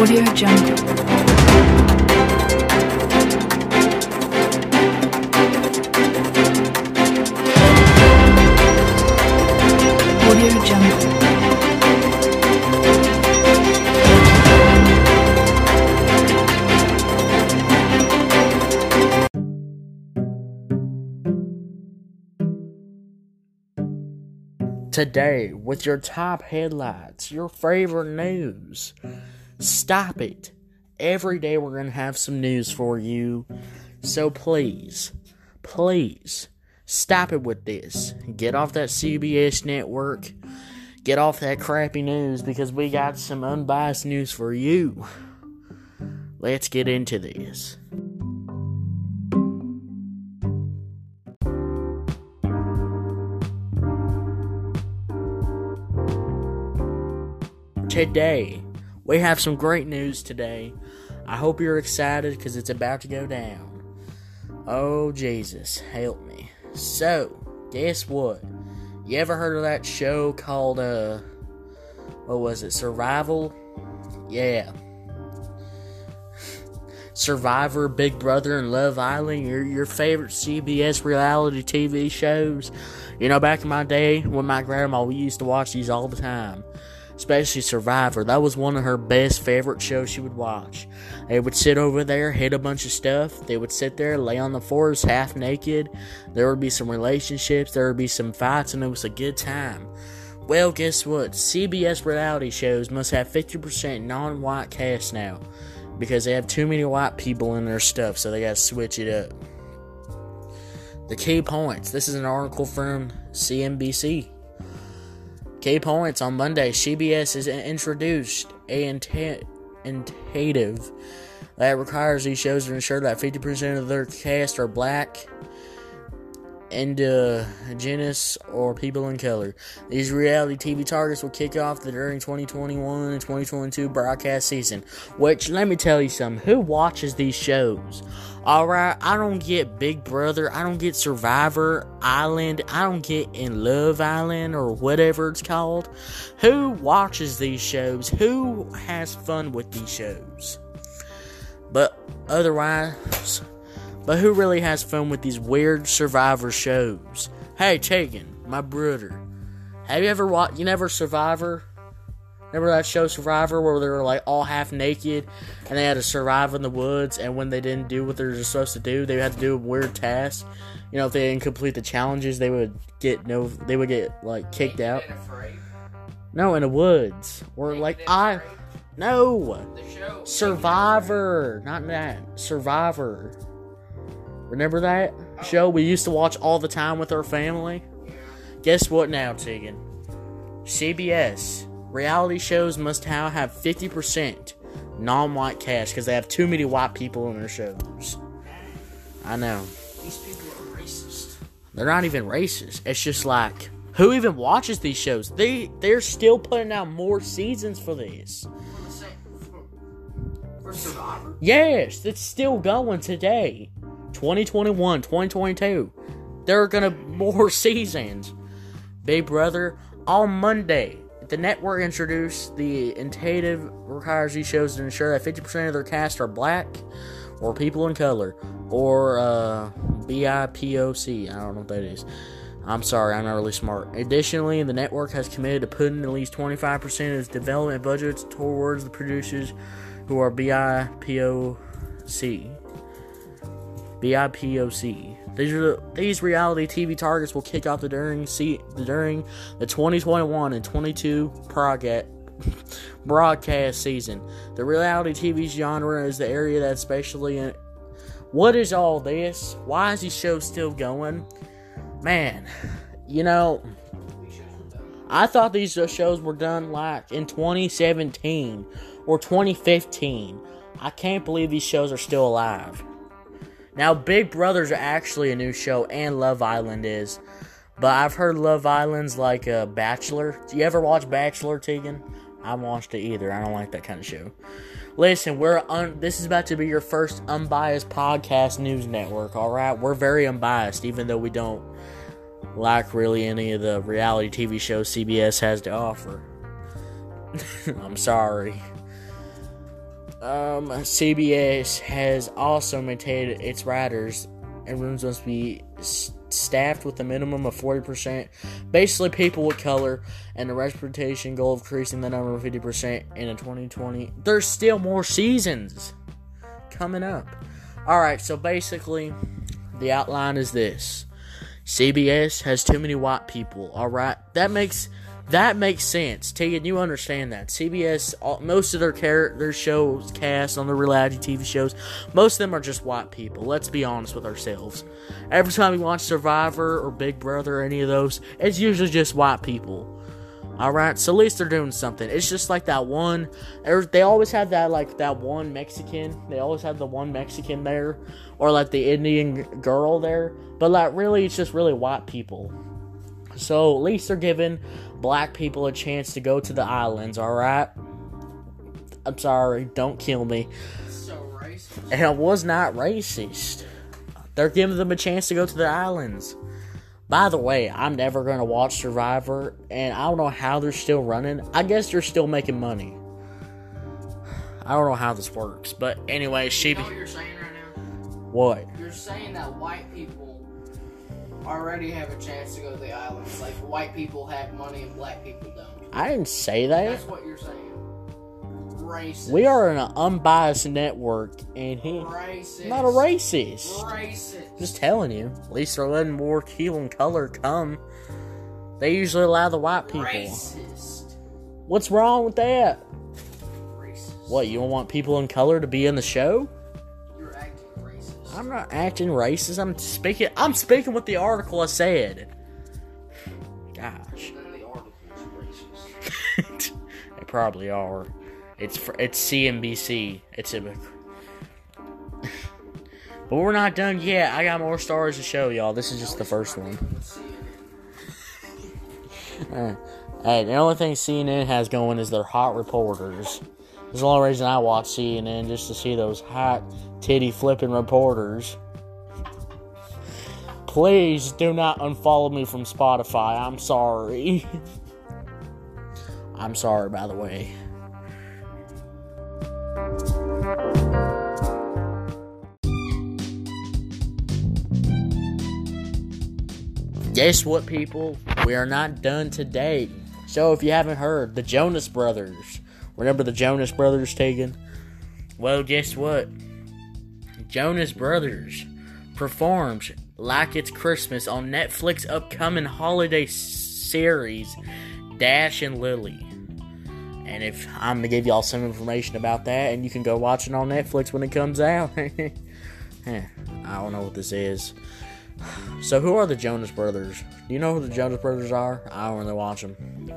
Audio Jungle. Today, with your top headlines, your favorite news. Stop it. Every day we're going to have some news for you. So please, please, stop it with this. Get off that CBS network. Get off that crappy news because we got some unbiased news for you. Let's get into this. today. We have some great news today. I hope you're excited because it's about to go down. Oh, Jesus, help me. So, guess what? You ever heard of that show called, uh, what was it, Survival? Yeah. Survivor, Big Brother, and Love Island, your, your favorite CBS reality TV shows. You know, back in my day, with my grandma, we used to watch these all the time especially Survivor. That was one of her best favorite shows she would watch. They would sit over there, hit a bunch of stuff. They would sit there, lay on the floors half naked. There would be some relationships, there would be some fights, and it was a good time. Well, guess what? CBS reality shows must have 50% non white cast now because they have too many white people in their stuff, so they gotta switch it up. The key points this is an article from CNBC. Key points on Monday, CBS has introduced a intent initiative that requires these shows to ensure that 50% of their cast are black, indigenous, or people in color. These reality TV targets will kick off the during 2021 and 2022 broadcast season. Which, let me tell you something, who watches these shows? Alright, I don't get Big Brother, I don't get Survivor Island, I don't get In Love Island or whatever it's called. Who watches these shows? Who has fun with these shows? But otherwise, but who really has fun with these weird Survivor shows? Hey, Tegan, my brother, have you ever watched? You never Survivor? Remember that show Survivor where they were like all half naked and they had to survive in the woods and when they didn't do what they were supposed to do, they had to do a weird tasks. You know, if they didn't complete the challenges, they would get no they would get like kicked out. No, in the woods. Or like I No Survivor, not that. Survivor. Remember that show we used to watch all the time with our family? Guess what now, Tegan? CBS reality shows must now have 50% non-white cast because they have too many white people in their shows. I know. These people are racist. They're not even racist. It's just like who even watches these shows? They they're still putting out more seasons for this. For the same- for- For Survivor? Yes, it's still going today. 2021, 2022. There are gonna be more seasons. Big Brother on Monday. The network introduced the initiative requires these shows to ensure that 50% of their cast are black or people in color or uh, BIPOC. I don't know what that is. I'm sorry, I'm not really smart. Additionally, the network has committed to putting at least 25% of its development budgets towards the producers who are BIPOC. BIPOC. These are these reality TV targets will kick off the during see the during the 2021 and 22 broadcast broadcast season. The reality TV genre is the area that's especially in. What is all this? Why is this show still going? Man, you know, I thought these shows were done like in 2017 or 2015. I can't believe these shows are still alive. Now, Big Brother's are actually a new show, and Love Island is. But I've heard Love Island's like a Bachelor. Do you ever watch Bachelor, Tegan? I haven't watched it either. I don't like that kind of show. Listen, we're un- this is about to be your first unbiased podcast news network. All right, we're very unbiased, even though we don't like really any of the reality TV shows CBS has to offer. I'm sorry. Um, CBS has also maintained its writers and rooms must be staffed with a minimum of 40%. Basically, people with color, and the representation goal of increasing the number of 50% in a 2020. There's still more seasons coming up. Alright, so basically, the outline is this CBS has too many white people, alright? That makes. That makes sense. Tegan, you understand that. CBS, all, most of their their shows cast on the reality TV shows, most of them are just white people. Let's be honest with ourselves. Every time we watch Survivor or Big Brother or any of those, it's usually just white people. All right, so at least they're doing something. It's just like that one. Er, they always have that like that one Mexican. They always have the one Mexican there, or like the Indian girl there. But like really, it's just really white people. So at least they're giving black people a chance to go to the islands. All right. I'm sorry. Don't kill me. So racist. And I was not racist. They're giving them a chance to go to the islands. By the way, I'm never to watch Survivor, and I don't know how they're still running. I guess they're still making money. I don't know how this works, but anyway, she. You know what you're saying right now? What? You're saying that white people already have a chance to go to the islands. Like white people have money and black people don't. I didn't say that. That's what you're saying. Racist. We are an unbiased network, and he. racist. Not a racist. Racist. Just telling you. At least they're letting more hue and color come. They usually allow the white people. Racist. What's wrong with that? Racist. What, you don't want people in color to be in the show? You're acting racist. I'm not acting racist. I'm speaking I'm speaking what the article I said. Gosh. None of the articles are racist. they probably are. It's fr- it's CNBC. It's a But we're not done yet. I got more stories to show y'all. This is just the first one. Uh, Hey, the only thing CNN has going is their hot reporters. That's the only reason I watch CNN, just to see those hot titty flipping reporters. Please do not unfollow me from Spotify. I'm sorry. I'm sorry, by the way. Guess what, people? We are not done today. So, if you haven't heard, the Jonas Brothers. Remember the Jonas Brothers taken? Well, guess what? Jonas Brothers performs like it's Christmas on Netflix upcoming holiday series Dash and Lily. And if I'm gonna give y'all some information about that, and you can go watch it on Netflix when it comes out. I don't know what this is. So, who are the Jonas Brothers? Do you know who the Jonas Brothers are? I don't really watch them.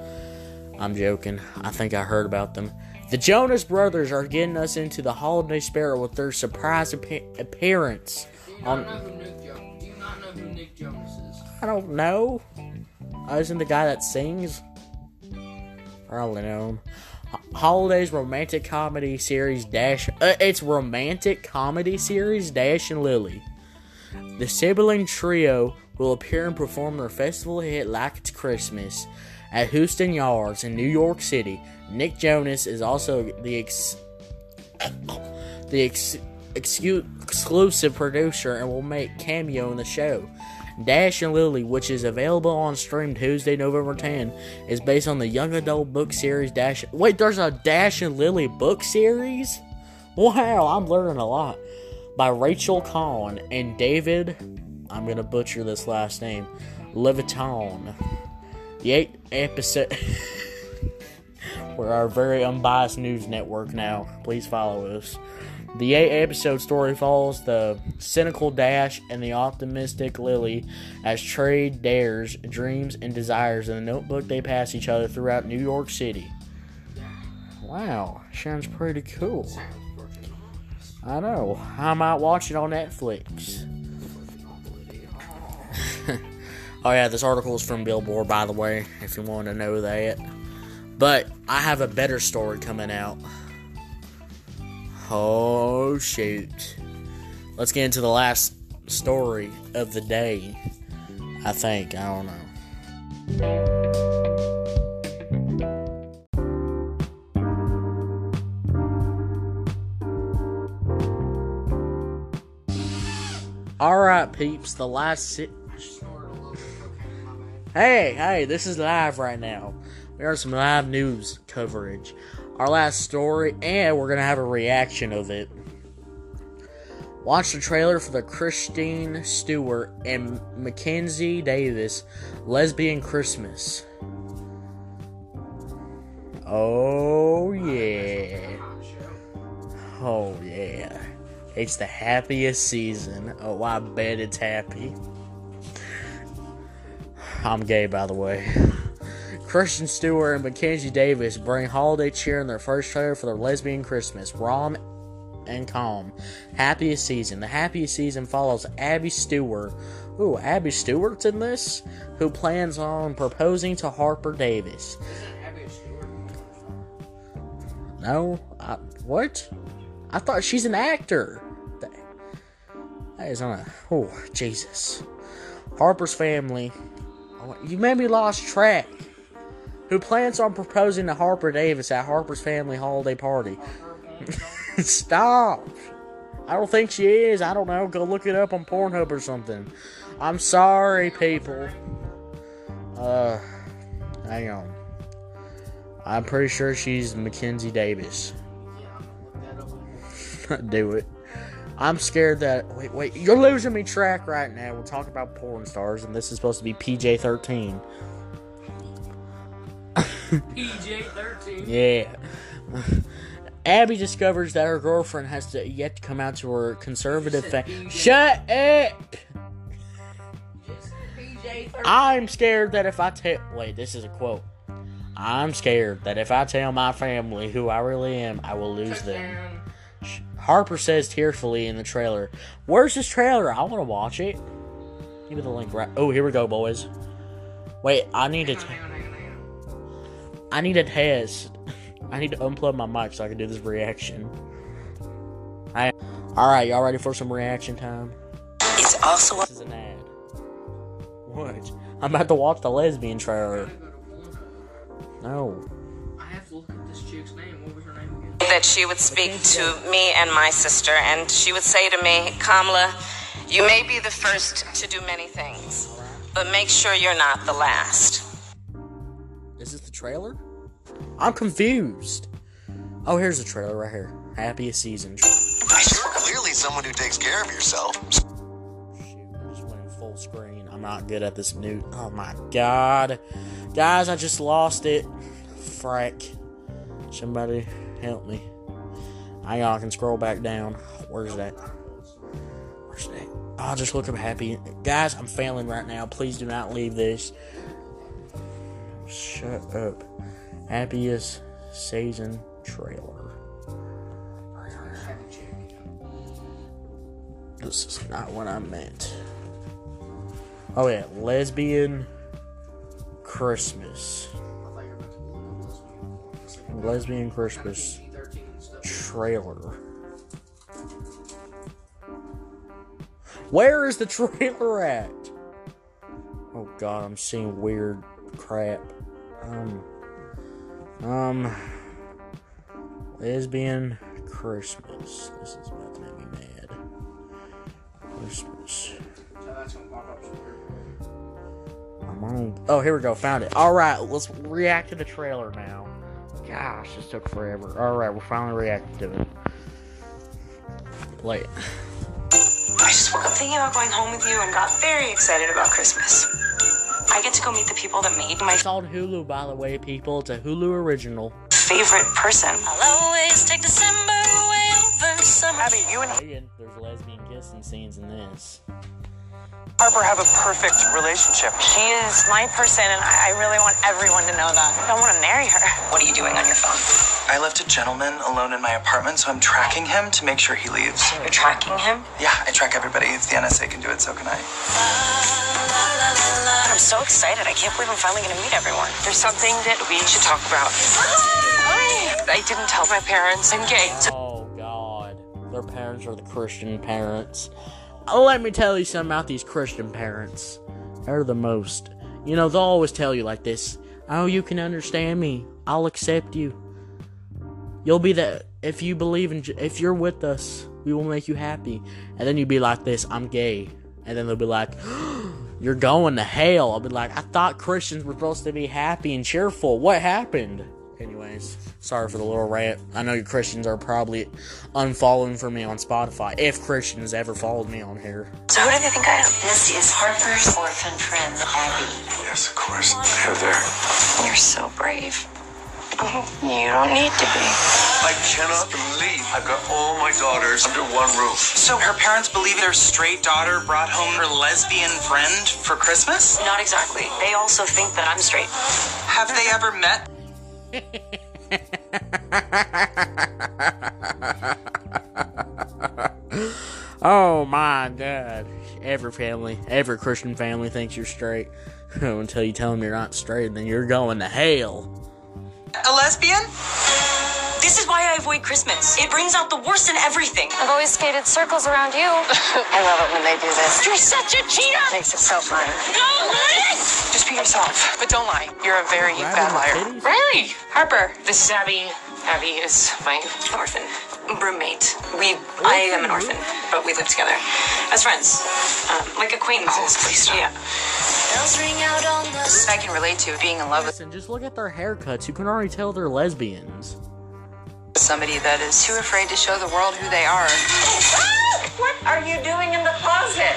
I'm joking. I think I heard about them. The Jonas Brothers are getting us into the holiday spirit with their surprise appearance. On- know who Nick Jonas? Do you not know who Nick Jonas is? I don't know. I isn't the guy that sings. Probably know him. Holidays romantic comedy series Dash. Uh, it's romantic comedy series Dash and Lily. The sibling trio will appear and perform their festival hit Like It's Christmas at Hudson Yards in New York City. Nick Jonas is also the ex- the ex- exclusive producer and will make cameo in the show. Dash and Lily, which is available on stream Tuesday, November 10, is based on the young adult book series Dash. Wait, there's a Dash and Lily book series? Wow, I'm learning a lot. By Rachel Cohn and David, I'm gonna butcher this last name, Levithan. The eight episode. We're our very unbiased news network now. Please follow us. The eight episode story follows the cynical Dash and the optimistic Lily as trade dares, dreams, and desires in the notebook they pass each other throughout New York City. Wow, sounds pretty cool. I know. I might watch it on Netflix. Oh, yeah, this article is from Billboard, by the way, if you want to know that. But I have a better story coming out. Oh, shoot. Let's get into the last story of the day. I think. I don't know. Alright, peeps, the last Hey, hey, this is live right now. We are some live news coverage. Our last story, and we're gonna have a reaction of it. Watch the trailer for the Christine Stewart and Mackenzie Davis lesbian Christmas. Oh yeah. Oh yeah. It's the happiest season. Oh, I bet it's happy. I'm gay, by the way. Kristen Stewart and Mackenzie Davis bring holiday cheer in their first trailer for their lesbian Christmas. Rom and calm. Happiest season. The happiest season follows Abby Stewart. Ooh, Abby Stewart's in this? Who plans on proposing to Harper Davis. No? I, what? I thought she's an actor. That is on a. Oh, Jesus. Harper's family. You made me lost track. Who plans on proposing to Harper Davis at Harper's family holiday party? Stop. I don't think she is. I don't know. Go look it up on Pornhub or something. I'm sorry, people. Uh, hang on. I'm pretty sure she's Mackenzie Davis. Do it. I'm scared that wait, wait, you're losing me track right now. We're talking about porn stars, and this is supposed to be PJ thirteen. PJ thirteen. Yeah. Abby discovers that her girlfriend has to yet to come out to her conservative fa- Shut up! PJ. I'm scared that if I tell wait, this is a quote. I'm scared that if I tell my family who I really am, I will lose them. Harper says tearfully in the trailer, Where's this trailer? I want to watch it. Give me the link right. Oh, here we go, boys. Wait, I need to. T-. I need a test. I need to unplug my mic so I can do this reaction. I. All right, y'all ready for some reaction time? It's also This is an ad. What? I'm about to watch the lesbian trailer. I gotta go to Pornhub. No. I have to look up this chick's name. What was her name again? That she would speak to me and my sister, and she would say to me, Kamala, you may be the first to do many things, but make sure you're not the last. Is this the trailer? I'm confused. Oh, here's the trailer right here. Happiest season. You're clearly someone who takes care of yourself. Shoot, I just went full screen. I'm not good at this new. Oh my god. Guys, I just lost it. Frack. Somebody help me. On, I can scroll back down. Where's that? Where's that? I'll just look up happy. Guys, I'm failing right now. Please do not leave this. Shut up. Happiest season trailer. This is not what I meant. Oh yeah, lesbian Christmas. Lesbian Christmas PG-13 and stuff. trailer. Where is the trailer at? Oh god, I'm seeing weird crap. Um Um Lesbian Christmas. This is about to make me mad. Christmas. I'm on. Oh, here we go. Found it. All right, let's react to the trailer now. Gosh, this took forever. All right, we're finally reacting to it. Play it. I just woke up thinking about going home with you and got very excited about Christmas. I get to go meet the people that made my It's on Hulu, by the way, people. It's a Hulu original. favorite person. I'll always take December away over summer. Abby, you and Again, there's lesbian kissing scenes in this. Harper have a perfect relationship. She is my person, and I I really want everyone to know that. I want to marry her. What are you doing on your phone? I left a gentleman alone in my apartment, so I'm tracking him to make sure he leaves. You're tracking him? Yeah, I track everybody. If the NSA can do it, so can I. I'm so excited. I can't believe I'm finally going to meet everyone. There's something that we should talk about. I didn't tell my parents I'm gay. Oh God, their parents are the Christian parents. Let me tell you something about these Christian parents. They're the most. You know, they'll always tell you like this. Oh, you can understand me. I'll accept you. You'll be the if you believe in if you're with us, We will make you happy. And then you'd be like this, I'm gay. And then they'll be like, You're going to hell. I'll be like, I thought Christians were supposed to be happy and cheerful. What happened? Anyways, sorry for the little rant. I know you Christians are probably unfollowing for me on Spotify, if Christians ever followed me on here. So who do they think I am? This is Harper's orphan friend, Abby. Yes, of course. Heather. You're so brave. Oh, you don't need to be. I cannot believe I've got all my daughters under one roof. So her parents believe their straight daughter brought home her lesbian friend for Christmas? Not exactly. They also think that I'm straight. Have they ever met? Oh my god. Every family, every Christian family thinks you're straight. Until you tell them you're not straight, then you're going to hell. A lesbian? This is why I avoid Christmas. It brings out the worst in everything. I've always skated circles around you. I love it when they do this. You're such a cheater! Makes it so fun. Just be yourself. But don't lie. You're a very bad liar. Titties? Really? Harper. This is Abby. Abby is my orphan roommate. We, I am an orphan, but we live together as friends, um, like acquaintances. Oh, please stop. Yeah. I can relate to being in love with Listen, just look at their haircuts. You can already tell they're lesbians. Somebody that is too afraid to show the world who they are. What are you doing in the closet?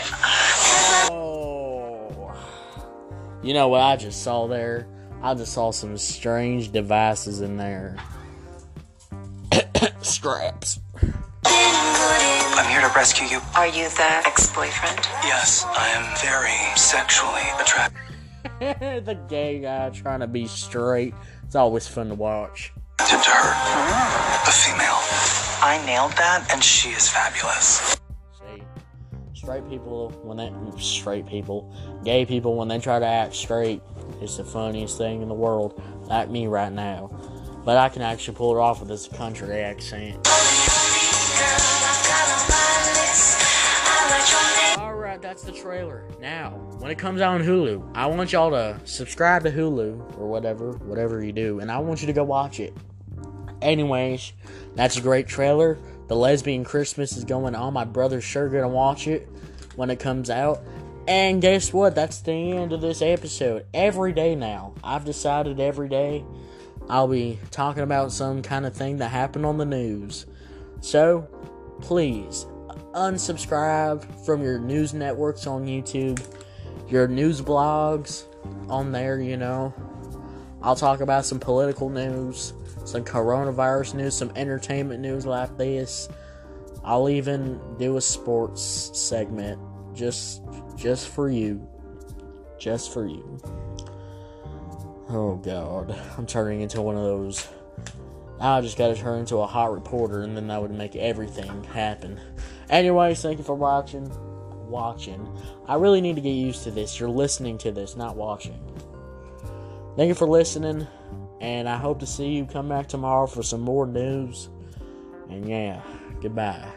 Oh. You know what I just saw there? I just saw some strange devices in there. Straps. I'm here to rescue you. Are you the ex-boyfriend? Yes, I am very sexually attracted the gay guy trying to be straight. It's always fun to watch. To her. The female. I nailed that, and she is fabulous. See, straight people when they straight people, gay people when they try to act straight, it's the funniest thing in the world. Like me right now, but I can actually pull it off with this country accent. Alright, that's the trailer. Now, when it comes out on Hulu, I want y'all to subscribe to Hulu or whatever, whatever you do, and I want you to go watch it. Anyways, that's a great trailer. The Lesbian Christmas is going on. My brother's sure gonna watch it when it comes out. And guess what? That's the end of this episode. Every day now, I've decided every day I'll be talking about some kind of thing that happened on the news. So, please unsubscribe from your news networks on YouTube, your news blogs on there, you know. I'll talk about some political news, some coronavirus news, some entertainment news like this. I'll even do a sports segment just just for you. Just for you. Oh god, I'm turning into one of those I just gotta turn into a hot reporter and then that would make everything happen. Anyways, thank you for watching. Watching. I really need to get used to this. You're listening to this, not watching. Thank you for listening, and I hope to see you come back tomorrow for some more news. And yeah, goodbye.